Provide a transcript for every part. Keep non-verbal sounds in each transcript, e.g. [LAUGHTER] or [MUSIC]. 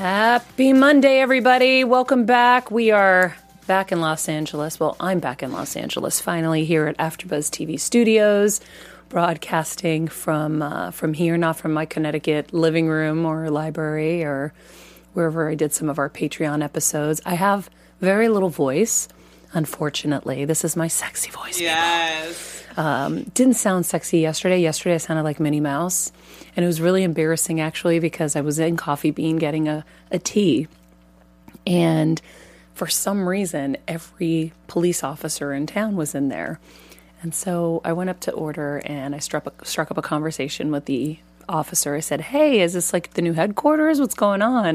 Happy Monday, everybody. Welcome back. We are back in Los Angeles. Well, I'm back in Los Angeles finally here at AfterBuzz TV Studios, broadcasting from uh, from here, not from my Connecticut living room or library or wherever I did some of our Patreon episodes. I have very little voice, unfortunately. This is my sexy voice. Yes. Um, didn't sound sexy yesterday. Yesterday I sounded like Minnie Mouse. And it was really embarrassing actually because I was in Coffee Bean getting a, a tea. And for some reason, every police officer in town was in there. And so I went up to order and I struck, struck up a conversation with the officer. I said, Hey, is this like the new headquarters? What's going on?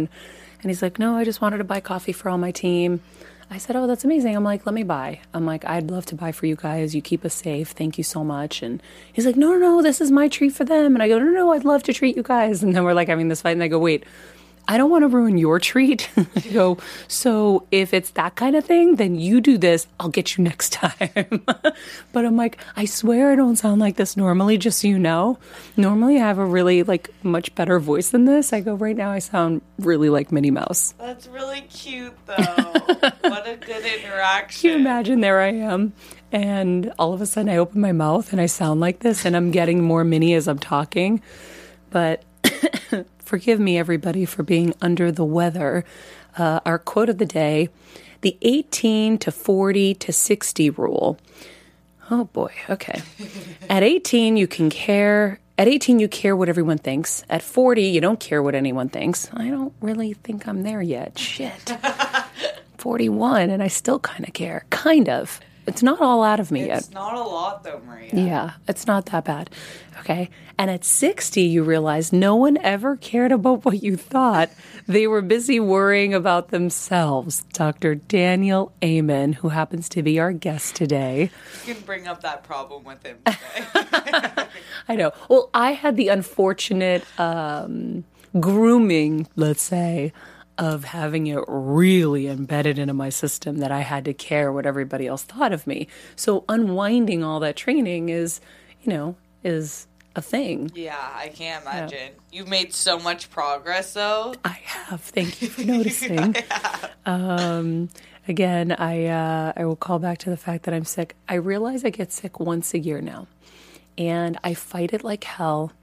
And he's like, No, I just wanted to buy coffee for all my team. I said, Oh, that's amazing. I'm like, Let me buy. I'm like, I'd love to buy for you guys. You keep us safe. Thank you so much. And he's like, No, no, no, this is my treat for them. And I go, No, no, I'd love to treat you guys. [LAUGHS] And then we're like having this fight. And I go, Wait, I don't want to ruin your treat. [LAUGHS] I go, so if it's that kind of thing, then you do this. I'll get you next [LAUGHS] time. but I'm like, I swear I don't sound like this normally, just so you know. Normally I have a really like much better voice than this. I go, right now I sound really like Minnie Mouse. That's really cute though. what a good interaction. Can you imagine there I am? And all of a sudden I open my mouth and I sound like this and I'm getting more Minnie as I'm talking. But forgive me, everybody, for being under the weather. Uh, our quote of the day the 18 to 40 to 60 rule. Oh boy, okay. [LAUGHS] At 18, you can care. At 18, you care what everyone thinks. At 40, you don't care what anyone thinks. I don't really think I'm there yet. Shit. [LAUGHS] 41, and I still kind of care. Kind of. It's not all out of me yet. It's not a lot though, Maria. Yeah, it's not that bad. Okay. And at 60, you realize no one ever cared about what you thought. They were busy worrying about themselves. Dr. Daniel Amen, who happens to be our guest today. You can bring up that problem with him. [LAUGHS] I know. Well, I had the unfortunate um, grooming, let's say, of having it really embedded into my system that I had to care what everybody else thought of me. So unwinding all that training is, you know, is a thing. yeah, I can't imagine. You've made so much progress though. I have. Thank you for [LAUGHS] noticing. um, again, I uh, I will call back to the fact that I'm sick. I realize I get sick once a year now, and I fight it like hell.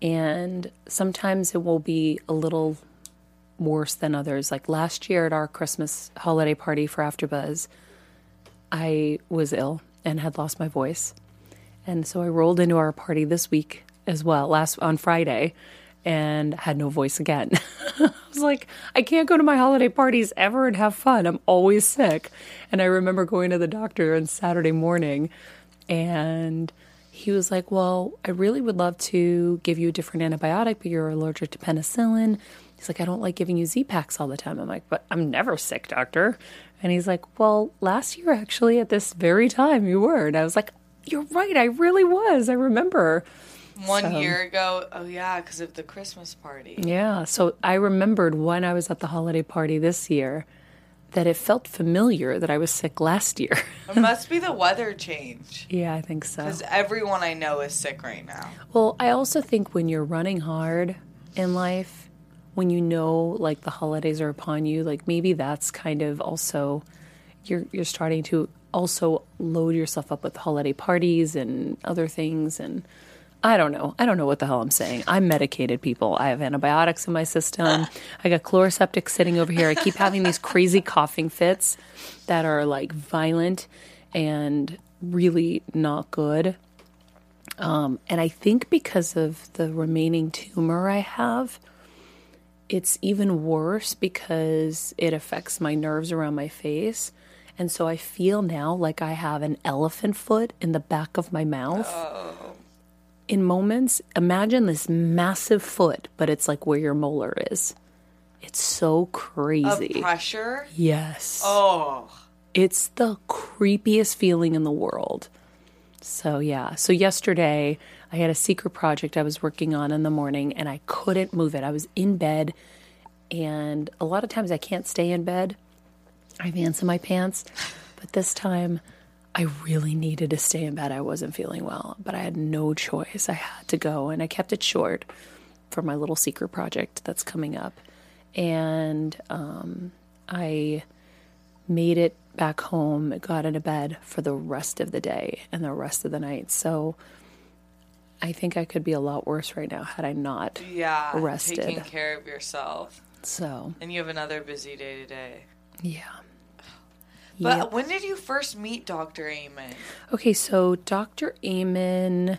And sometimes it will be a little worse than others. Like last year at our Christmas holiday party for AfterBuzz, I was ill and had lost my voice. And so I rolled into our party this week as well, last on Friday, and had no voice again. [LAUGHS] I was like, I can't go to my holiday parties ever and have fun. I'm always sick. And I remember going to the doctor on Saturday morning, and he was like, Well, I really would love to give you a different antibiotic, but you're allergic to penicillin. He's like, I don't like giving you Z packs all the time. I'm like, But I'm never sick, doctor. And he's like, Well, last year, actually, at this very time, you were. And I was like, You're right. I really was. I remember. One So- year ago, oh yeah, because of the Christmas party. Yeah. So I remembered when I was at the holiday party this year that it felt familiar that I was sick last year. [LAUGHS] It must be the weather change. yeah, I think so. Because everyone I know is sick right now. Well, I also think when you're running hard in life, when you know like the holidays are upon you, like maybe that's kind of also you're you're starting to also load yourself up with holiday parties and other things and I don't know. I don't know what the hell I'm saying. I'm medicated, people. I have antibiotics in my system. I got Chloraseptic sitting over here. I keep having these crazy coughing fits that are like violent and really not good. Um, and I think because of the remaining tumor I have, it's even worse because it affects my nerves around my face. And so I feel now like I have an elephant foot in the back of my mouth. Oh. In moments, imagine this massive foot, but it's like where your molar is. It's so crazy. Of pressure. yes. Oh, It's the creepiest feeling in the world. So, yeah. So, yesterday I had a secret project I was working on in the morning and I couldn't move it. I was in bed, and a lot of times I can't stay in bed. I have ants in my pants. But this time I really needed to stay in bed. I wasn't feeling well, but I had no choice. I had to go, and I kept it short for my little secret project that's coming up. And um, I made it back home, got into bed for the rest of the day and the rest of the night. So I think I could be a lot worse right now had I not. yeah. Rested. Taking care of yourself. So, And you have another busy day today. yeah. But Yep. when did you first meet Dr. Amen? Okay, so Dr. Amen,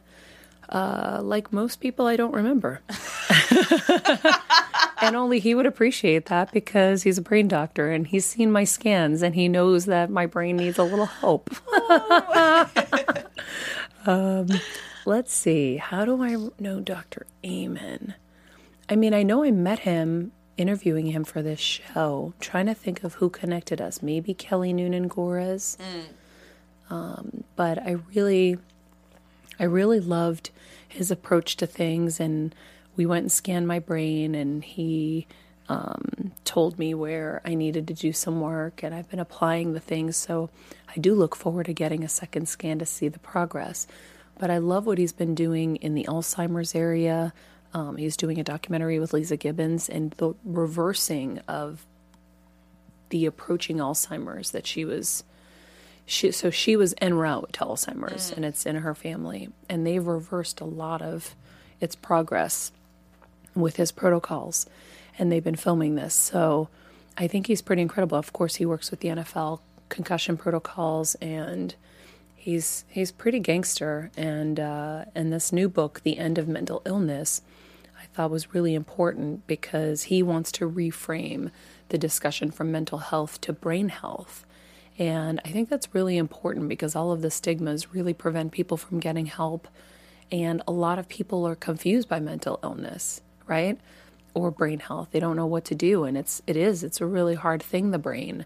uh, like most people, I don't remember. [LAUGHS] and only he would appreciate that because he's a brain doctor and he's seen my scans and he knows that my brain needs a little help. [LAUGHS] um, let's see. How do I know Dr. Amen? I mean, I know I met him interviewing him for this show, trying to think of who connected us. Maybe Kelly Noonan Gores but I really, I really loved his approach to things. And we went and scanned my brain, and he um, told me where I needed to do some work. And I've been applying the things. So I do look forward to getting a second scan to see the progress. But I love what he's been doing in the Alzheimer's area. Um, he's doing a documentary with Leeza Gibbons and the reversing of the approaching Alzheimer's that she was she so she was en route to Alzheimer's and it's in her family. And they've reversed a lot of its progress with his protocols and they've been filming this. So I think he's pretty incredible. Of course he works with the NFL concussion protocols and he's he's pretty gangster and uh, and this new book the end of mental illness I thought was really important because he wants to reframe the discussion from mental health to brain health And I think that's really important because all of the stigmas really prevent people from getting help. And a lot of people are confused by mental illness, right? Or brain health. They don't know what to do. And it's, it is, it's a really hard thing, the brain.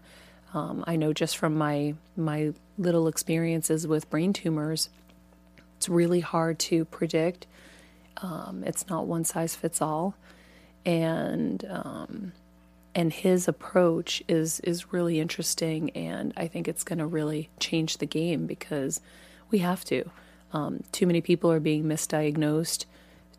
Um, I know just from my, my little experiences with brain tumors, it's really hard to predict. Um, it's not one size fits all. And, um, and his approach is is really interesting and i think it's going to really change the game because we have to um, too many people are being misdiagnosed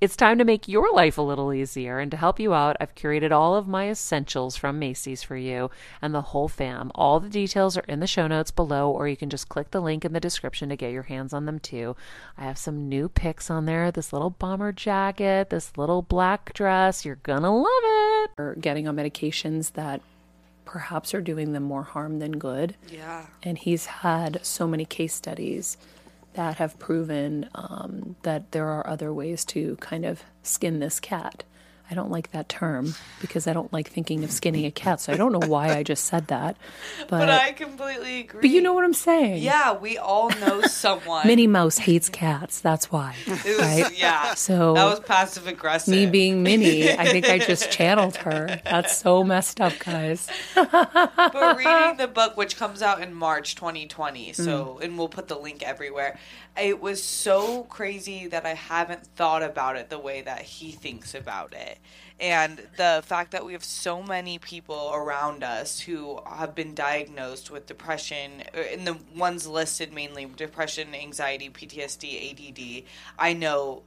it's time to make your life a little easier. And to help you out, I've curated all of my essentials from Macy's for you and the whole fam. All the details are in the show notes below, or you can just click the link in the description to get your hands on them too. I have some new picks on there this little bomber jacket, this little black dress. You're gonna love it. Or getting on medications that perhaps are doing them more harm than good. Yeah. And he's had so many case studies that have proven um, that there are other ways to kind of skin this cat. I don't like that term because I don't like thinking of skinning a cat. So I don't know why I just said that. [LAUGHS] But, But I completely agree. but you know what I'm saying. Yeah, we all know [LAUGHS] someone. Minnie Mouse hates cats. That's why. [LAUGHS] Was- Right? Yeah. So that was passive aggressive. me being Minnie, I think I just channeled her. That's so messed up, guys. but reading the book, which comes out in March 2020, so Mm. and we'll put the link everywhere. It was so crazy that I haven't thought about it the way that he thinks about it, and the fact that we have so many people around us who have been diagnosed with depression, uh, and the ones listed mainly depression, anxiety, PTSD, ADD. I know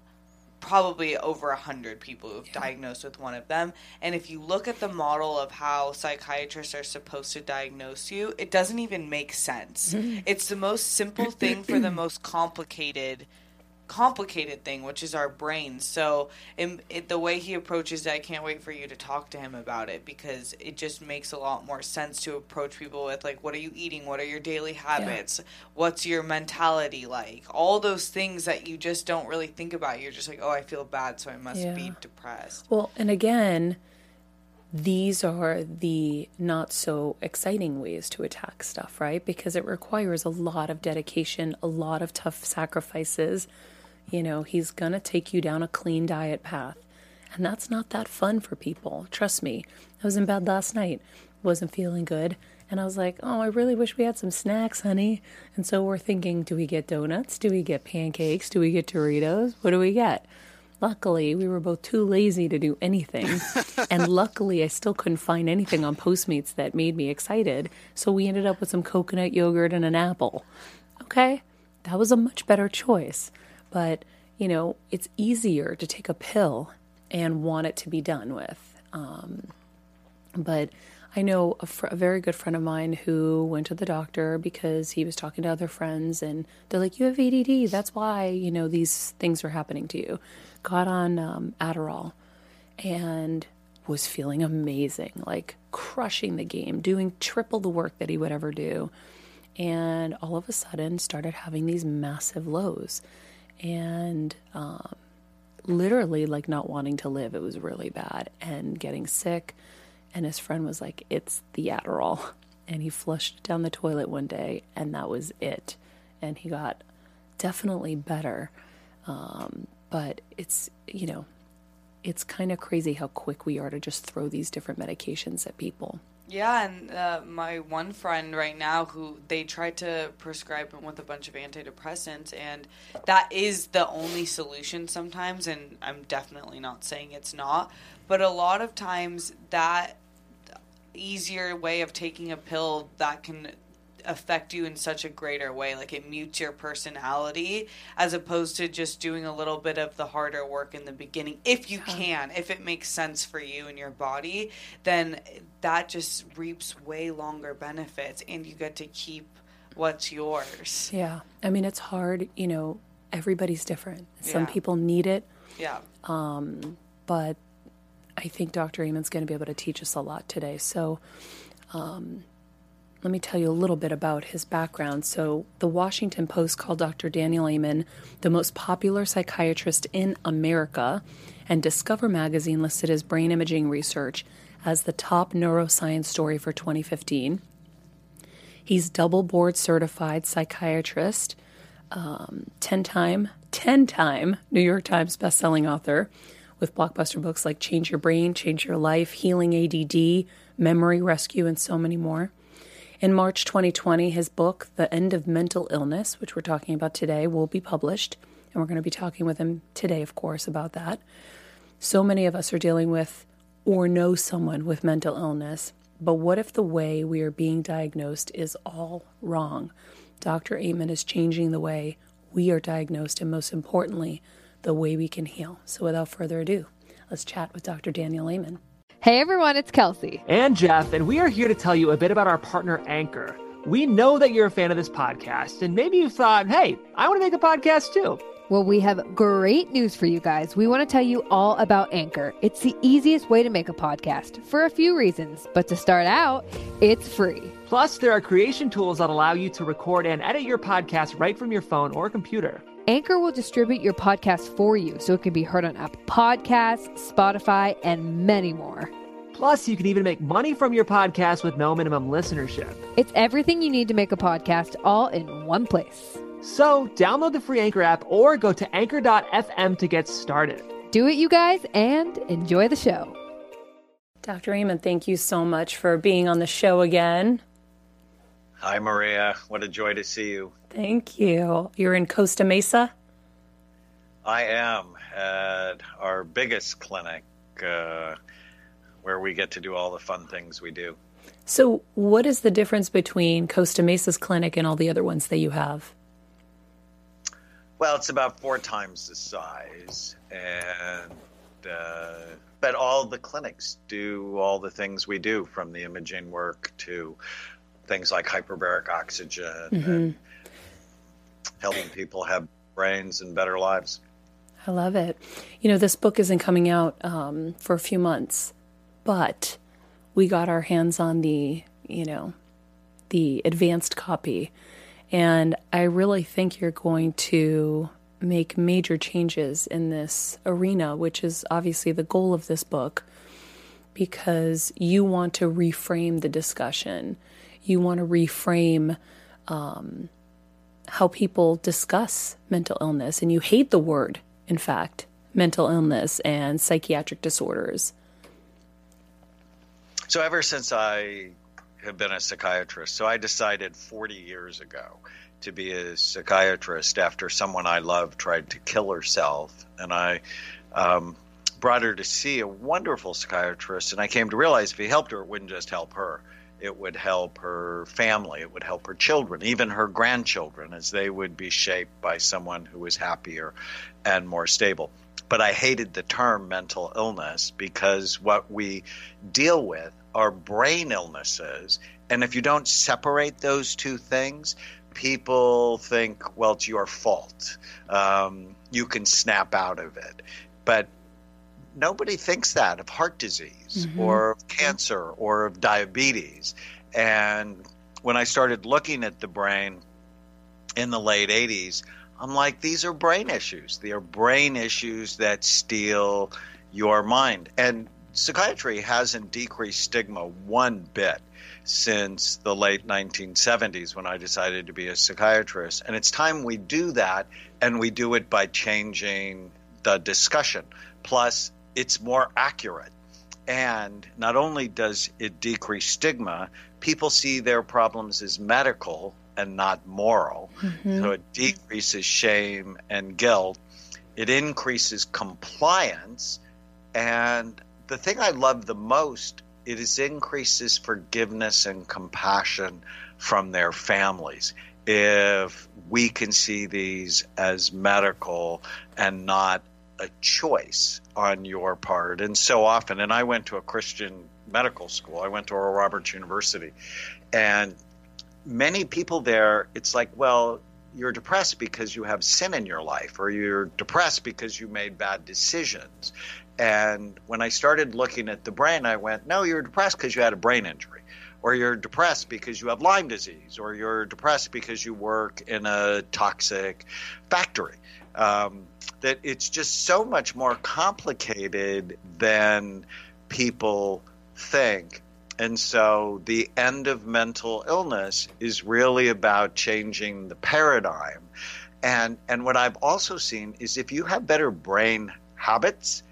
probably over a hundred people who've diagnosed with one of them. And if you look at the model of how psychiatrists are supposed to diagnose you, it doesn't even make sense. Mm-hmm. it's the most simple thing for the [CLEARS THROAT] most complicated complicated thing which is our brains so in, it, the way he approaches it i can't wait for you to talk to him about it because it just makes a lot more sense to approach people with like what are you eating? What are your daily habits? What's your mentality like? All those things that you just don't really think about. You're just like oh i feel bad so i must Yeah. be depressed. Well, and again, these are the not so exciting ways to attack stuff, right? Because it requires a lot of dedication, a lot of tough sacrifices. You know, he's to take you down a clean diet path. And that's not that fun for people. Trust me. I was in bed last night, wasn't feeling good. And I was like, oh, I really wish we had some snacks, honey. And so we're thinking, do we get donuts? Do we get pancakes? Do we get Doritos? What do we get? Luckily, we were both too lazy to do anything. [LAUGHS] and luckily, I still couldn't find anything on Postmates that made me excited. So we ended up with some coconut yogurt and an apple. Okay, that was a much better choice. But, you know, it's easier to take a pill and want it to be done with. Um, but I know a, fr- a very good friend of mine who went to the doctor because he was talking to other friends, and they're like, "You have ADD. That's why you know these things are happening to you." Got on um, Adderall, and was feeling amazing, like crushing the game, doing triple the work that he would ever do, and all of a sudden started having these massive lows, and um, literally like not wanting to live. It was really bad and getting sick. And his friend was like, It's the Adderall. [LAUGHS] And he flushed it down the toilet one day, and that was it. And he got definitely better. Um, but it's, you know, it's kind of crazy how quick we are to just throw these different medications at people. Yeah, and uh, my one friend right now who they tried to prescribe him with a bunch of antidepressants, and that is the only solution sometimes. And I'm definitely not saying it's not, but a lot of times that easier way of taking a pill that can affect you in such a greater way. Like it mutes your personality as opposed to just doing a little bit of the harder work in the beginning. If you can, if it makes sense for you and your body, then that just reaps way longer benefits and you get to keep what's yours. Yeah. I mean, it's hard, you know, everybody's different. Some Yeah. people need it, Yeah. but I think Dr. Amen's going to be able to teach us a lot today. So, um, let me tell you a little bit about his background. So, the Washington Post called Dr. Daniel Amen the most popular psychiatrist in America, and Discover magazine listed his brain imaging research as the top neuroscience story for 2015. He's double board certified psychiatrist, um, 10 time, 10 time New York Times bestselling author with blockbuster books like Change Your Brain, Change Your Life, Healing ADD, Memory Rescue, and so many more. In March 2020, his book, The End of Mental Illness, which we're talking about today, will be published. And we're going to be talking with him today, of course, about that. So many of us are dealing with or know someone with mental illness. But what if the way we are being diagnosed is all wrong? Dr. Amen is changing the way we are diagnosed and, most importantly, the way we can heal. So, without further ado, let's chat with Dr. Daniel Amen. Hey everyone, it's Kelsey. and Jeff, and we are here to tell you a bit about our partner, Anchor. We know that you're a fan of this podcast, and maybe you thought, hey, I want to make a podcast too. Well, we have great news for you guys. We want to tell you all about Anchor. It's the easiest way to make a podcast for a few reasons, but to start out, it's free. Plus, there are creation tools that allow you to record and edit your podcast right from your phone or computer. Anchor will distribute your podcast for you so it can be heard on Apple Podcasts, Spotify, and many more. Plus, you can even make money from your podcast with no minimum listenership. It's everything you need to make a podcast all in one place. So, download the free Anchor app or go to anchor.fm to get started. Do it, you guys, and enjoy the show. Dr. Amen, thank you so much for being on the show again. Hi, Maria. What a joy to see you. Thank you. You're in Costa Mesa? I am at our biggest clinic uh, where we get to do all the fun things we do. So, what is the difference between Costa Mesa's clinic and all the other ones that you have? Well, it's about four times the size, and uh, but all the clinics do all the things we do, from the imaging work to things like hyperbaric oxygen and helping people have brains and better lives. I love it. You know, this book isn't coming out um, for a few months, but we got our hands on the, you know, the advanced copy. And I really think you're going to make major changes in this arena, which is obviously the goal of this book, because you want to reframe the discussion. You want to reframe um, how people discuss mental illness, and you hate the word, in fact, mental illness and psychiatric disorders. So ever since I have been a psychiatrist, so I decided 40 years ago to be a psychiatrist after someone I loved tried to kill herself, and I um, brought her to see a wonderful psychiatrist, and I came to realize if he helped her, it wouldn't just help her. It would help her family. It would help her children, even her grandchildren, as they would be shaped by someone who was happier and more stable but I hated the term mental illness because what we deal with are brain illnesses. And if you don't separate those two things, people think, well, it's your fault. Um, you can snap out of it. But nobody thinks that of heart disease mm-hmm. or of cancer or of diabetes. And when I started looking at the brain in the late 80s, I'm like, these are brain issues. They are brain issues that steal your mind. And psychiatry hasn't decreased stigma one bit since the late 1970s when I decided to be a psychiatrist. And it's time we do that, and we do it by changing the discussion. Plus, it's more accurate. And not only does it decrease stigma, people see their problems as medical and not moral. Mm-hmm. So it decreases shame and guilt. It increases compliance. And the thing I love the most it is increases forgiveness and compassion from their families if we can see these as medical and not a choice on your part. And so often, and I went to a Christian medical school, I went to Oral Roberts University, and many people there, it's like, well, you're depressed because you have sin in your life, or you're depressed because you made bad decisions. And when I started looking at the brain, I went, no, you're depressed because you had a brain injury or you're depressed because you have Lyme disease, or you're depressed because you work in a toxic factory. Um, that it's just so much more complicated than people think. And so the end of mental illness is really about changing the paradigm. And, and what I've also seen is if you have better brain habits,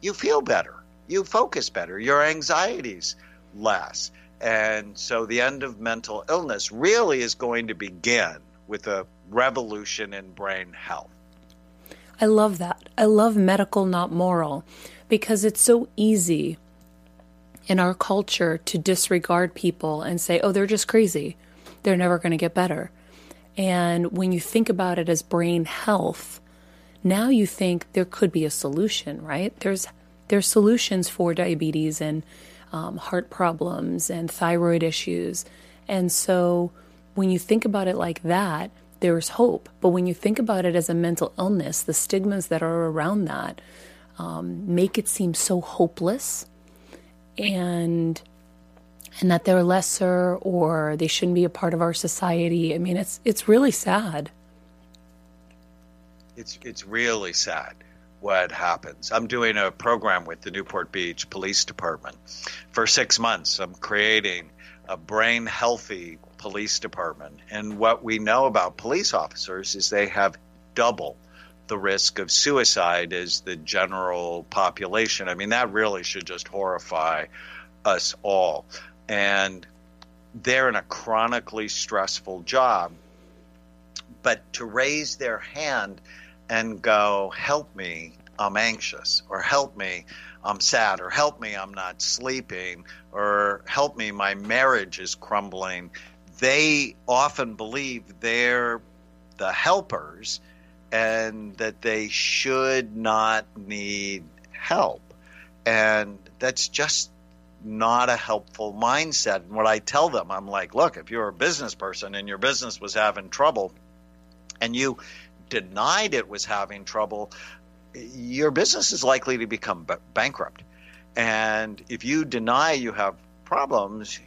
you feel better, you focus better, your anxieties less. And so the end of mental illness really is going to begin with a revolution in brain health. I love that. I love medical, not moral, because it's so easy in our culture to disregard people and say, oh, they're just crazy. They're never going to get better. And when you think about it as brain health, now you think there could be a solution, right? There's there's solutions for diabetes and um, heart problems and thyroid issues. And so when you think about it like that, there's hope. But when you think about it as a mental illness, the stigmas that are around that um, make it seem so hopeless and and that they're lesser or they shouldn't be a part of our society. I mean, it's it's really sad. It's it's really sad what happens. I'm doing a program with the Newport Beach Police Department. For six months, I'm creating a brain healthy police department. And what we know about police officers is they have double the risk of suicide as the general population. I mean, that really should just horrify us all. And they're in a chronically stressful job. But to raise their hand and go, help me, I'm anxious, or help me, I'm sad, or help me, I'm not sleeping, or help me, my marriage is crumbling. They often believe they're the helpers and that they should not need help. And that's just not a helpful mindset. And what I tell them, I'm like, look, if you're a business person and your business was having trouble and you denied it was having trouble, your business is likely to become bankrupt. And if you deny you have problems,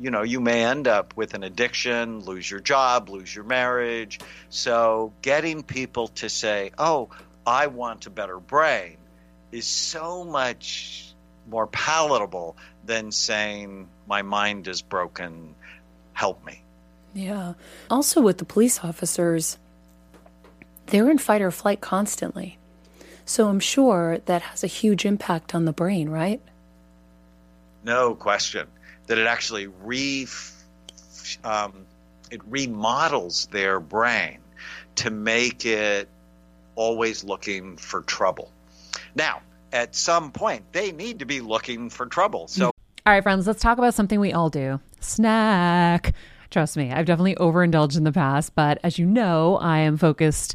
you know, you may end up with an addiction, lose your job, lose your marriage. So getting people to say, oh, I want a better brain is so much more palatable than saying, my mind is broken, help me. Yeah. Also, with the police officers, they're in fight or flight constantly. So I'm sure that has a huge impact on the brain, right? No question. That it actually re um, it remodels their brain to make it always looking for trouble. Now, at some point, they need to be looking for trouble. So, all right, friends, let's talk about something we all do snack. Trust me, I've definitely overindulged in the past, but as you know, I am focused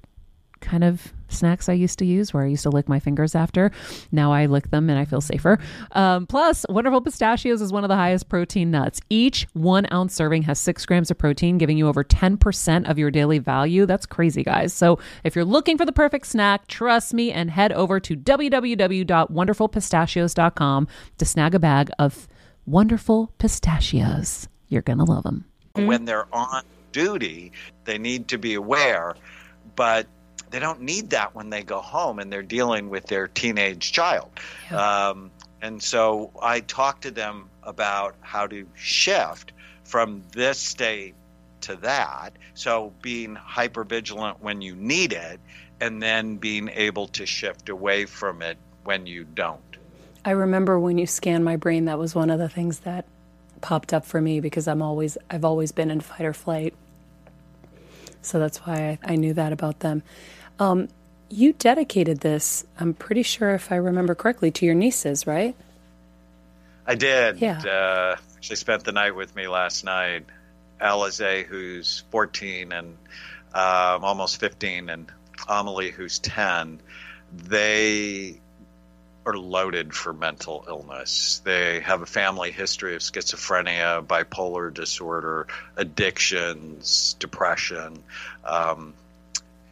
kind of snacks I used to use where I used to lick my fingers after. Now I lick them and I feel safer. Um, plus, Wonderful Pistachios is one of the highest protein nuts. Each one ounce serving has six grams of protein, giving you over 10% of your daily value. That's crazy, guys. So if you're looking for the perfect snack, trust me and head over to www.wonderfulpistachios.com to snag a bag of wonderful pistachios. You're going to love them. When they're on duty, they need to be aware, but they don't need that when they go home and they're dealing with their teenage child. Yeah. Um, and so I talk to them about how to shift from this state to that. So being hyper vigilant when you need it, and then being able to shift away from it when you don't. I remember when you scanned my brain, that was one of the things that popped up for me because I'm always I've always been in fight or flight. So that's why I, I knew that about them. Um, you dedicated this, I'm pretty sure if I remember correctly, to your nieces, right? I did. Yeah. Uh, she spent the night with me last night. Alize, who's 14 and um, almost 15, and Amelie, who's 10. They are loaded for mental illness. They have a family history of schizophrenia, bipolar disorder, addictions, depression. Um,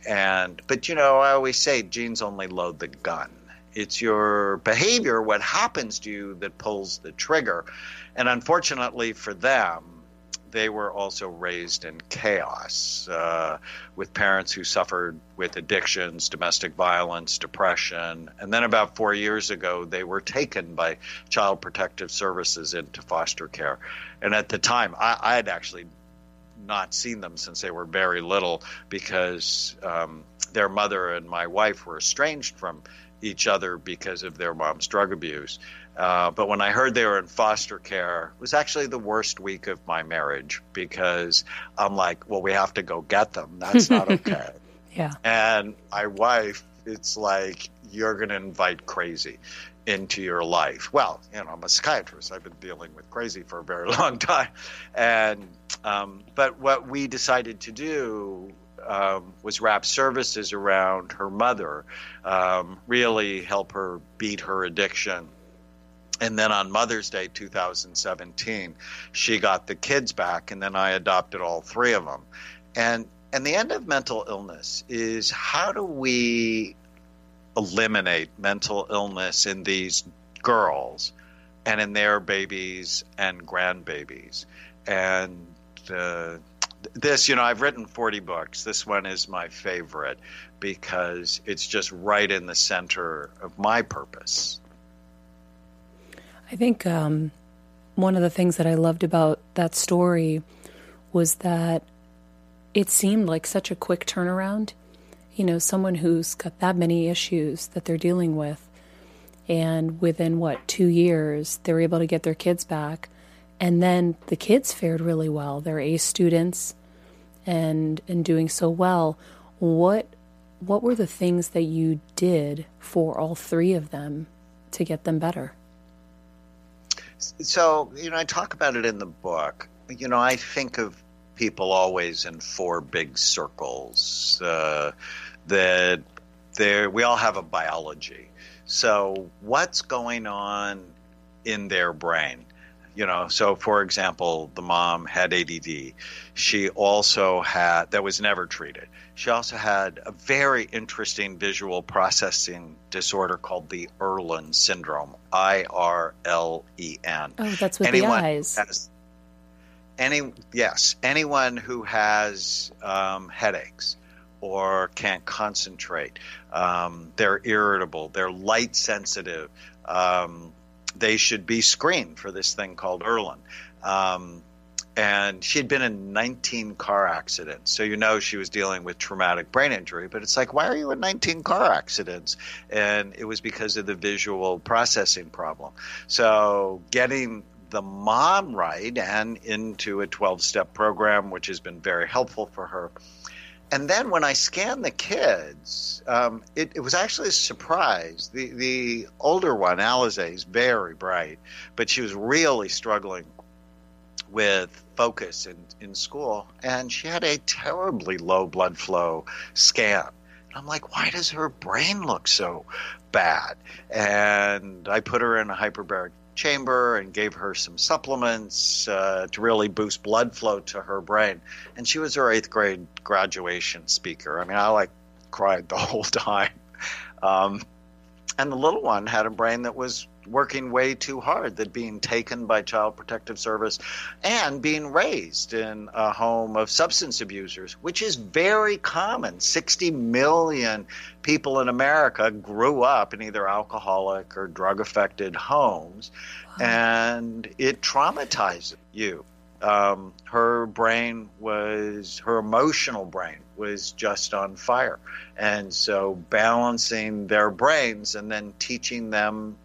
and but you know, I always say genes only load the gun. It's your behavior, what happens to you, that pulls the trigger. And unfortunately for them, they were also raised in chaos uh, with parents who suffered with addictions, domestic violence, depression. And then about four years ago, they were taken by Child Protective Services into foster care. And at the time, I, I had actually not seen them since they were very little because um, their mother and my wife were estranged from each other because of their mom's drug abuse. Uh, but when I heard they were in foster care, it was actually the worst week of my marriage because I'm like, well, we have to go get them. That's not [LAUGHS] okay. yeah. And my wife, it's like, you're going to invite crazy into your life. Well, you know, I'm a psychiatrist. I've been dealing with crazy for a very [LAUGHS] long time. And, um, but what we decided to do um, was wrap services around her mother, um, really help her beat her addiction. And then on Mother's Day 2017, she got the kids back, and then I adopted all three of them. And and the end of mental illness is how do we eliminate mental illness in these girls and in their babies and grandbabies? And uh, this, you know, I've written 40 books. This one is my favorite because it's just right in the center of my purpose. I think um, one of the things that I loved about that story was that it seemed like such a quick turnaround. You know, someone who's got that many issues that they're dealing with, and within what, two years, they were able to get their kids back. And then the kids fared really well. They're A students and and doing so well. What what were the things that you did for all three of them to get them better? So, you know, I talk about it in the book. You know, I think of people always in four big circles. Uh, that there, we all have a biology. So, what's going on in their brain? You know, so for example, the mom had ADD. She also had that was never treated. She also had a very interesting visual processing disorder called the Irlen syndrome. I R L E N. Oh, that's with Anyone the eyes. Has, any yes, anyone who has um, headaches or can't concentrate, um, they're irritable, they're light sensitive. Um, they should be screened for this thing called Irlen. Um, and she had been in 19 car accidents. So you know she was dealing with traumatic brain injury, but it's like, why are you in 19 car accidents? And it was because of the visual processing problem. So getting the mom right and into a 12 step program, which has been very helpful for her. And then when I scanned the kids, um, it, it, was actually a surprise. The the older one, Alize, is very bright, but she was really struggling with focus in, in school, and she had a terribly low blood flow scan. And I'm like, why does her brain look so bad? And I put her in a hyperbaric chamber and gave her some supplements uh, to really boost blood flow to her brain. And she was her eighth grade graduation speaker. I mean, I like cried the [LAUGHS] whole time. Um, and the little one had a brain that was working way too hard, that being taken by Child Protective Service and being raised in a home of substance abusers, which is very common. 60 million people in America grew up in either alcoholic or drug affected homes, wow. and it traumatizes you. um, her brain was her emotional brain was just on fire and so balancing their brains and then teaching them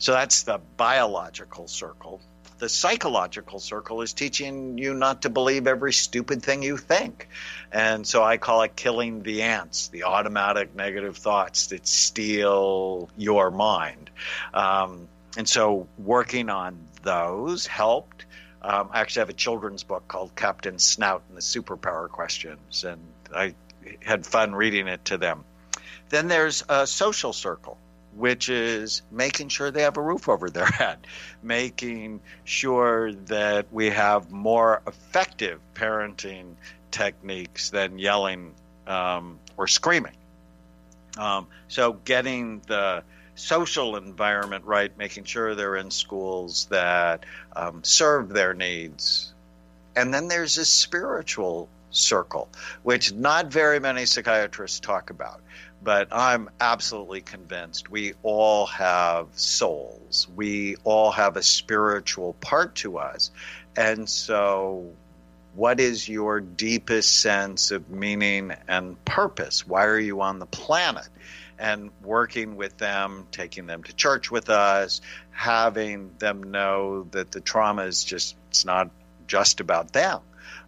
so that's the biological circle. The psychological circle is teaching you not to believe every stupid thing you think. And so i call it killing the ants the automatic negative thoughts that steal your mind. Um, and so working on those helped. Um, I actually have a children's book called Captain Snout and the Superpower Questions, and I had fun reading it to them. Then there's a social circle, which is making sure they have a roof over their [LAUGHS] head, making sure that we have more effective parenting techniques than yelling um, or screaming. Um, so getting the social environment right, making sure they're in schools that um, serve their needs. And then there's a spiritual circle, which not very many psychiatrists talk about. But I'm absolutely convinced we all have souls. We all have a spiritual part to us. And so, what is your deepest sense of meaning and purpose? Why are you on the planet? and working with them, taking them to church with us, having them know that the trauma is just, it's not just about them,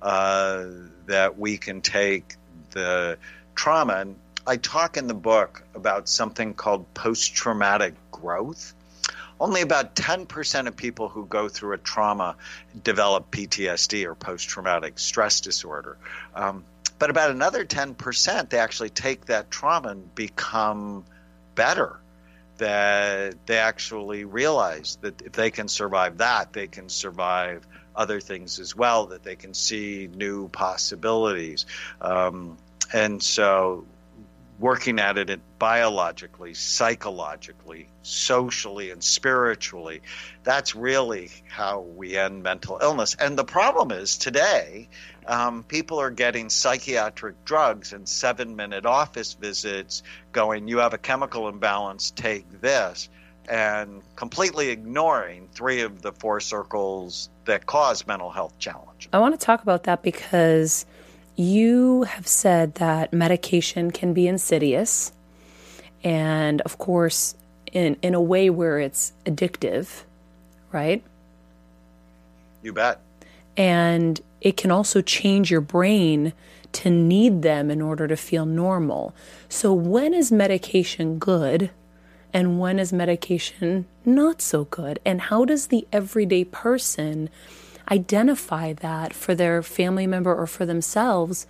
uh, that we can take the trauma. And I talk in the book about something called post traumatic growth. Only about 10% of people who go through a trauma develop PTSD or post traumatic stress disorder. Um, but about another 10%, they actually take that trauma and become better. That they actually realize that if they can survive that, they can survive other things as well, that they can see new possibilities. Um, and so working at it biologically, psychologically, socially, and spiritually. That's really how we end mental illness. And the problem is today, um, people are getting psychiatric drugs and seven minute office visits going, you have a chemical imbalance, take this, and completely ignoring three of the four circles that cause mental health challenges. I want to talk about that because you have said that medication can be insidious and of course in in a way where it's addictive right? You bet. And it can also change your brain to need them in order to feel normal. So when is medication good and when is medication not so good? And how does the everyday person identify that for their family member or for themselves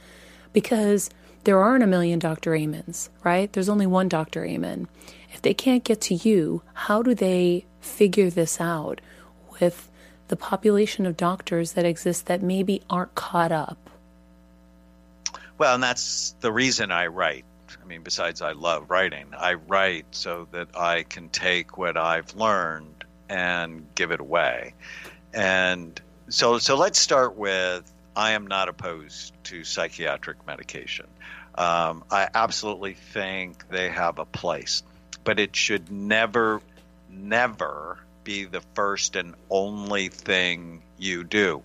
because there aren't a million Dr. Amens, right? There's only one Dr. Amen. If they can't get to you, how do they figure this out with the population of doctors that exist that maybe aren't caught up? Well, and that's the reason I write. I mean, besides I love writing, I write so that I can take what I've learned and give it away. And so, so let's start with I am not opposed to psychiatric medication. Um, I absolutely think they have a place, but it should never, never be the first and only thing you do.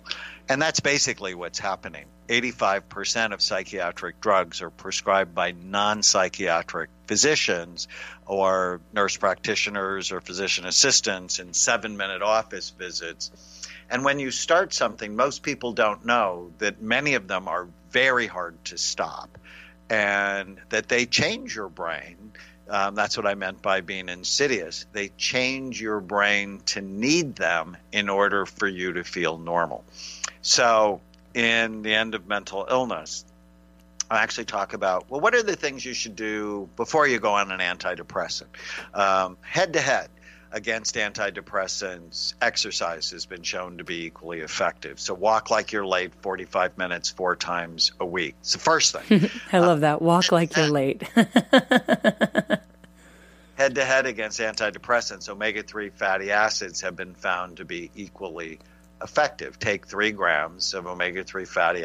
And that's basically what's happening. 85% of psychiatric drugs are prescribed by non psychiatric physicians or nurse practitioners or physician assistants in seven minute office visits and when you start something, most people don't know that many of them are very hard to stop and that they change your brain. Um, that's what I meant by being insidious. They change your brain to need them in order for you to feel normal. So, in the end of mental illness, I actually talk about well, what are the things you should do before you go on an antidepressant? Head to head, against antidepressants, exercise has been shown to be equally effective. So walk like you're late 45 minutes four times a week. It's the first thing. [LAUGHS] I love that. Walk uh, like you're [LAUGHS] late. head to head against antidepressants, omega 3 fatty acids have been found to be equally effective. Take three grams of omega 3 fatty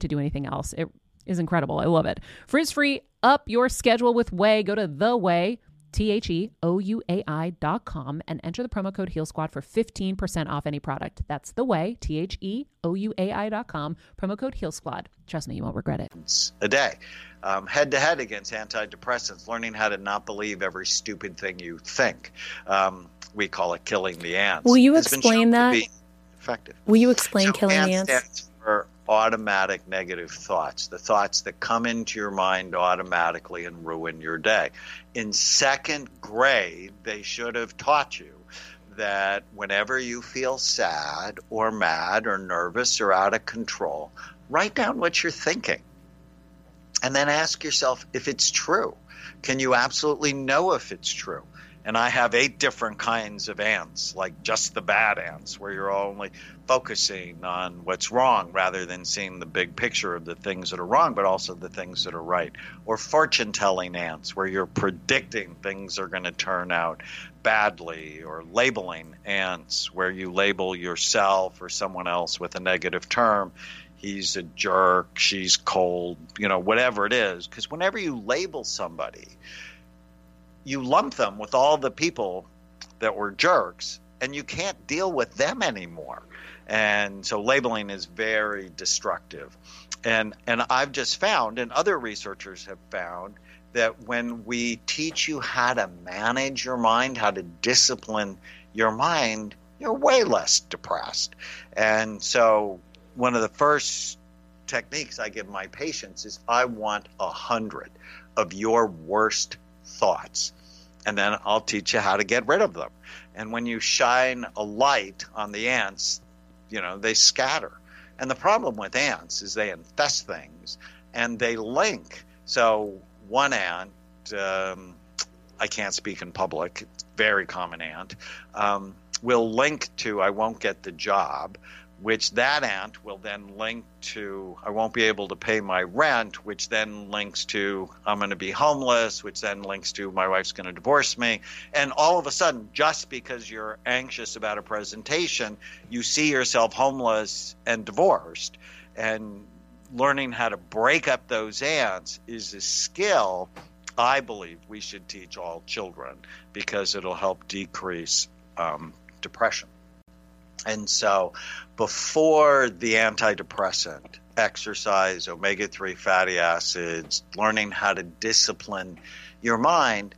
to do anything else. It is incredible. I love it. Frizz free, up your schedule with Ouai. Go to the Ouai. T H E O U A I dot com and enter the promo code Heal Squad for 15% off any product. That's the Ouai, T H E O U A I dot com, promo code Heal Squad. Trust me, you won't regret it. A day, head to head against antidepressants, learning how to not believe every stupid thing you think. Um, we call it killing the ants. Will you It's explain shown to that? be Effective. Will you explain So killing ants? for automatic negative thoughts, the thoughts that come into your mind automatically and ruin your day. In second grade, they should have taught you that whenever you feel sad or mad or nervous or out of control, write down what you're thinking. And then ask yourself if it's true. Can you absolutely know if it's true? And I have eight different kinds of ants, like just the bad ants, where you're only focusing on what's wrong rather than seeing the big picture of the things that are wrong, but also the things that are right. Or fortune telling ants, where you're predicting things are going to turn out badly. Or labeling ants, where you label yourself or someone else with a negative term. He's a jerk, she's cold, you know, whatever it is. Because whenever you label somebody, you lump them with all the people that were jerks and you can't deal with them anymore. And so labeling is very destructive. And and i've just found and other researchers have found that when we teach you how to manage your mind how to discipline your mind you're way less depressed. And so one of the first techniques i give my patients is i want a hundred of your worst thoughts and then I'll teach you how to get rid of them. And when you shine a light on the ants, you know, they scatter. And the problem with ants is they infest things and they link. So one ant, um, I can't speak in public, very common ant, um, will link to I won't get the job, which that ant will then link to I won't be able to pay my rent, which then links to I'm going to be homeless, which then links to my wife's going to divorce me. And all of a sudden, just because you're anxious about a presentation, you see yourself homeless and divorced. And learning how to break up those ants is a skill I believe we should teach all children because it'll help decrease um, depression. And so, before the antidepressant, exercise, omega 3 fatty acids, learning how to discipline your mind.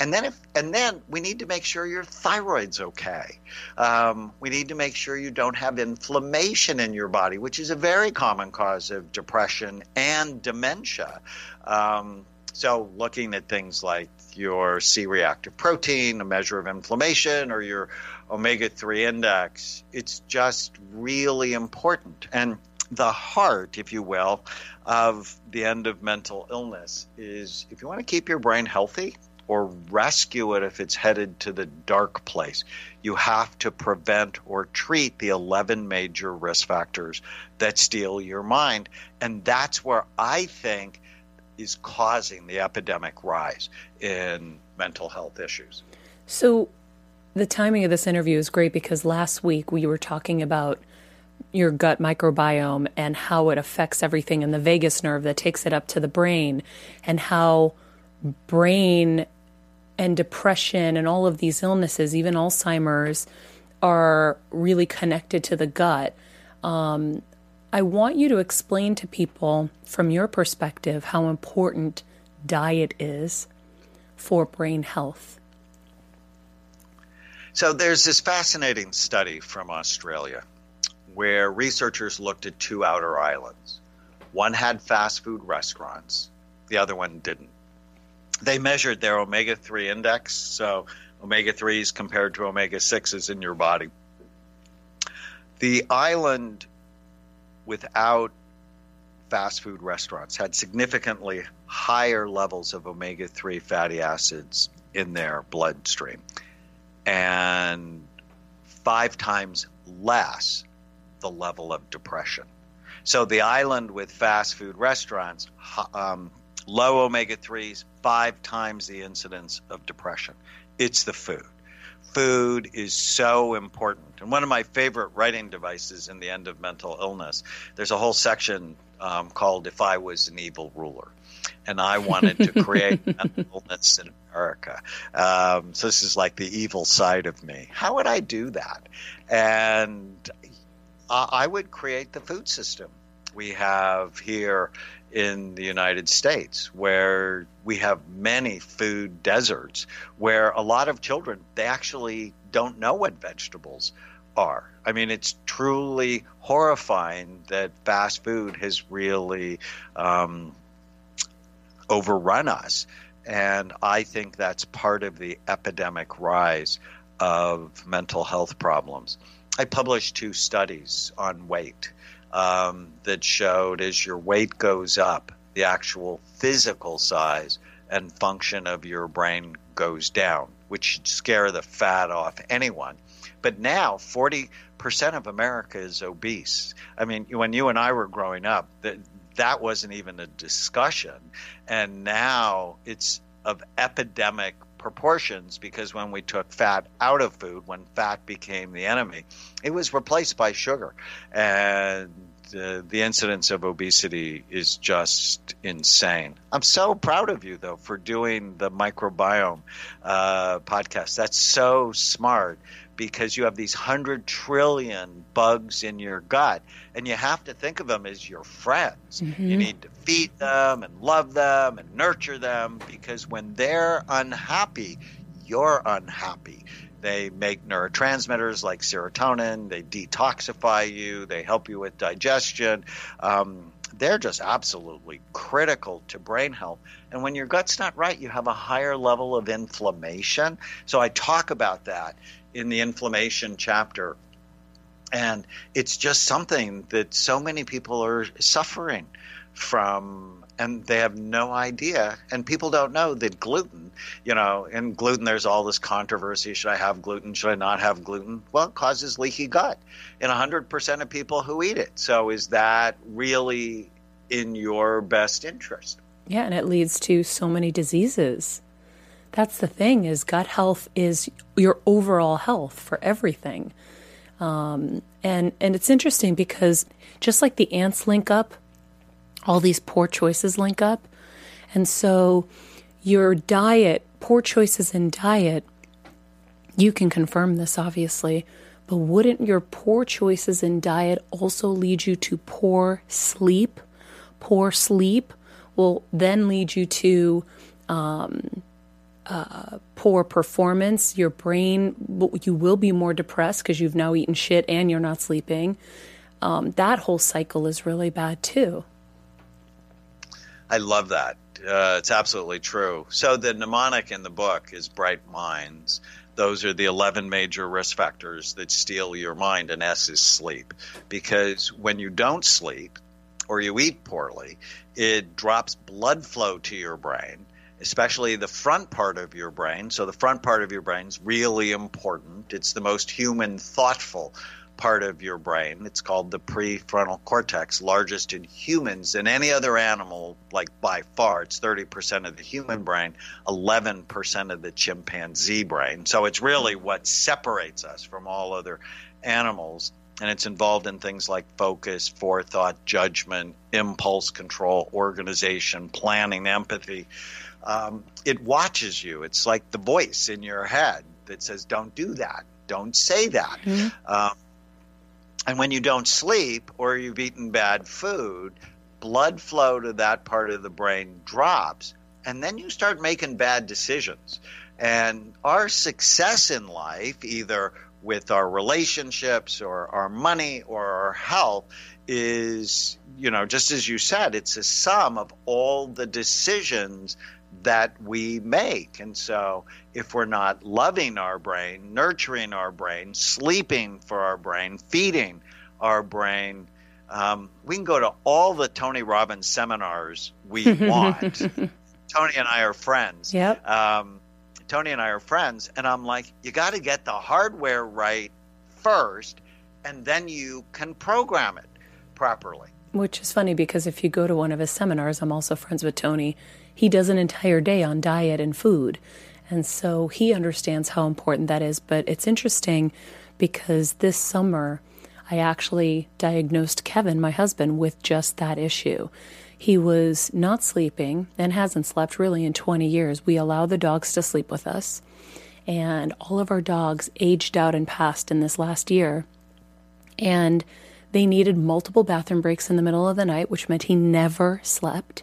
And then, if and then we need to make sure your thyroid's okay. Um, we need to make sure you don't have inflammation in your body, which is a very common cause of depression and dementia. Um, so, looking at things like your C reactive protein, a measure of inflammation, or your omega 3 index, it's just really important. And the heart, if you will, of the end of mental illness is if you want to keep your brain healthy or rescue it if it's headed to the dark place, you have to prevent or treat the 11 major risk factors that steal your mind. And that's where I think is causing the epidemic rise in mental health issues. So, the timing of this interview is great because last week we were talking about your gut microbiome and how it affects everything in the vagus nerve that takes it up to the brain, and how brain and depression and all of these illnesses, even Alzheimer's, are really connected to the gut. Um, I want you to explain to people from your perspective how important diet is for brain health. So there's this fascinating study from Australia where researchers looked at two outer islands. One had fast food restaurants, the other one didn't. They measured their omega 3 index, so omega 3s compared to omega 6s in your body. The island without fast food restaurants had significantly higher levels of omega 3 fatty acids in their bloodstream and five times less the level of depression. So the island with fast food restaurants, um, low omega 3s, five times the incidence of depression. It's the food. Food is so important. And one of my favorite writing devices in the end of mental illness, there's a whole section um, called If I Was an Evil Ruler. And I wanted to create [LAUGHS] mental illness America. Um, so this is like the evil side of me. How would I do that? And I would create the food system we have here in the United States, where we have many food deserts, where a lot of children they actually don't know what vegetables are. I mean, it's truly horrifying that fast food has really um, overrun us. And I think that's part of the epidemic rise of mental health problems. I published two studies on weight um, that showed as your weight goes up, the actual physical size and function of your brain goes down, which should scare the fat off anyone. But now, 40% of America is obese. I mean, when you and I were growing up, that, that wasn't even a discussion. And now it's of epidemic proportions because when we took fat out of food, when fat became the enemy, it was replaced by sugar. And uh, the incidence of obesity is just insane. I'm so proud of you, though, for doing the microbiome uh, podcast. That's so smart because you have these hundred trillion bugs in your gut, and you have to think of them as your friends. Mm-hmm. You need to feed them and love them and nurture them because when they're unhappy, you're unhappy. They make neurotransmitters like serotonin. They detoxify you. They help you with digestion. Um, they're just absolutely critical to brain health. And when your gut's not right, you have a higher level of inflammation. So I talk about that in the inflammation chapter. And it's just something that so many people are suffering from and they have no idea. And people don't know that gluten you know in gluten there's all this controversy. Should i have gluten? Should i not have gluten? Well it causes leaky gut in 100% of people who eat it. So is that really in your best interest? Yeah and it leads to so many diseases that's the thing is gut health is your overall health for everything. Um, and and it's interesting because just like the ants link up all these poor choices link up. And so your diet poor choices in diet you can confirm this obviously but wouldn't your poor choices in diet also lead you to poor sleep? Poor sleep will then lead you to um, uh, poor performance. Your brain, you will be more depressed because you've now eaten shit and you're not sleeping. Um, that whole cycle is really bad too. I love that. Uh, it's absolutely true. So the mnemonic in the book is bright minds. Those are the 11 major risk factors that steal your mind, and S is sleep. Because when you don't sleep or you eat poorly, it drops blood flow to your brain especially the front part of your brain. So the front part of your brain is really important. It's the most human, thoughtful part of your brain. It's called the prefrontal cortex, largest in humans than any other animal, like by far. It's 30% of the human brain, 11% of the chimpanzee brain. So it's really what separates us from all other animals. And it's involved in things like focus, forethought, judgment, impulse control, organization, planning, empathy um, it watches you. It's like the voice in your head that says, "Don't do that. Don't say that." Mm-hmm. Um, and when you don't sleep or you've eaten bad food, blood flow to that part of the brain drops, and then you start making bad decisions. And our success in life, either with our relationships or our money or our health, is you know, just as you said, it's a sum of all the decisions that we make. And so, if we're not loving our brain, nurturing our brain, sleeping for our brain, feeding our brain, um, we can go to all the Tony Robbins seminars we [LAUGHS] want. Tony and I are friends. Yep. Um, Tony and I are friends, and I'm like, you got to get the hardware right first, and then you can program it properly. Which is funny because if you go to one of his seminars, I'm also friends with Tony. He does an entire day on diet and food. And so he understands how important that is. But it's interesting because this summer, I actually diagnosed Kevin, my husband, with just that issue. He was not sleeping and hasn't slept really in 20 years. We allow the dogs to sleep with us. And all of our dogs aged out and passed in this last year. And they needed multiple bathroom breaks in the middle of the night, which meant he never slept.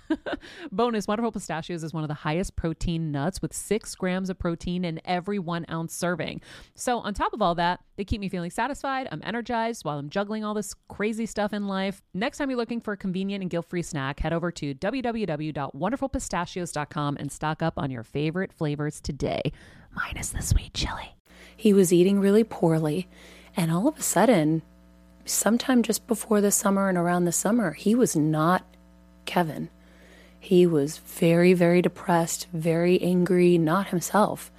[LAUGHS] Bonus Wonderful Pistachios is one of the highest protein nuts with six grams of protein in every one ounce serving. So, on top of all that, they keep me feeling satisfied. I'm energized while I'm juggling all this crazy stuff in life. Next time you're looking for a convenient and guilt free snack, head over to www.wonderfulpistachios.com and stock up on your favorite flavors today, minus the sweet chili. He was eating really poorly, and all of a sudden, sometime just before the summer and around the summer, he was not Kevin. He was very, very depressed, very angry, not himself.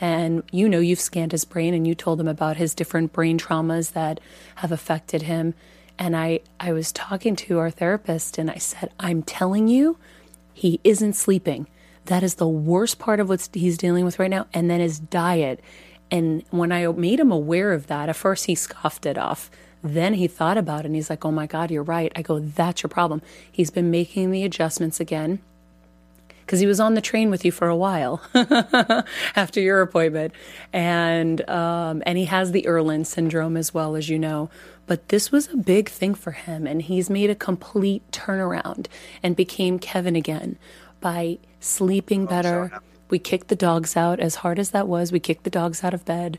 And you know, you've scanned his brain and you told him about his different brain traumas that have affected him. And I, I was talking to our therapist and I said, I'm telling you, he isn't sleeping. That is the worst part of what he's dealing with right now. And then his diet. And when I made him aware of that, at first he scoffed it off. Then he thought about it and he's like, oh my God, you're right. I go, that's your problem. He's been making the adjustments again because he was on the train with you for a while [LAUGHS] after your appointment. And, um, and he has the Irlen syndrome as well, as you know. But this was a big thing for him. And he's made a complete turnaround and became Kevin again by sleeping Oh, better. We kicked the dogs out, as hard as that was. We kicked the dogs out of bed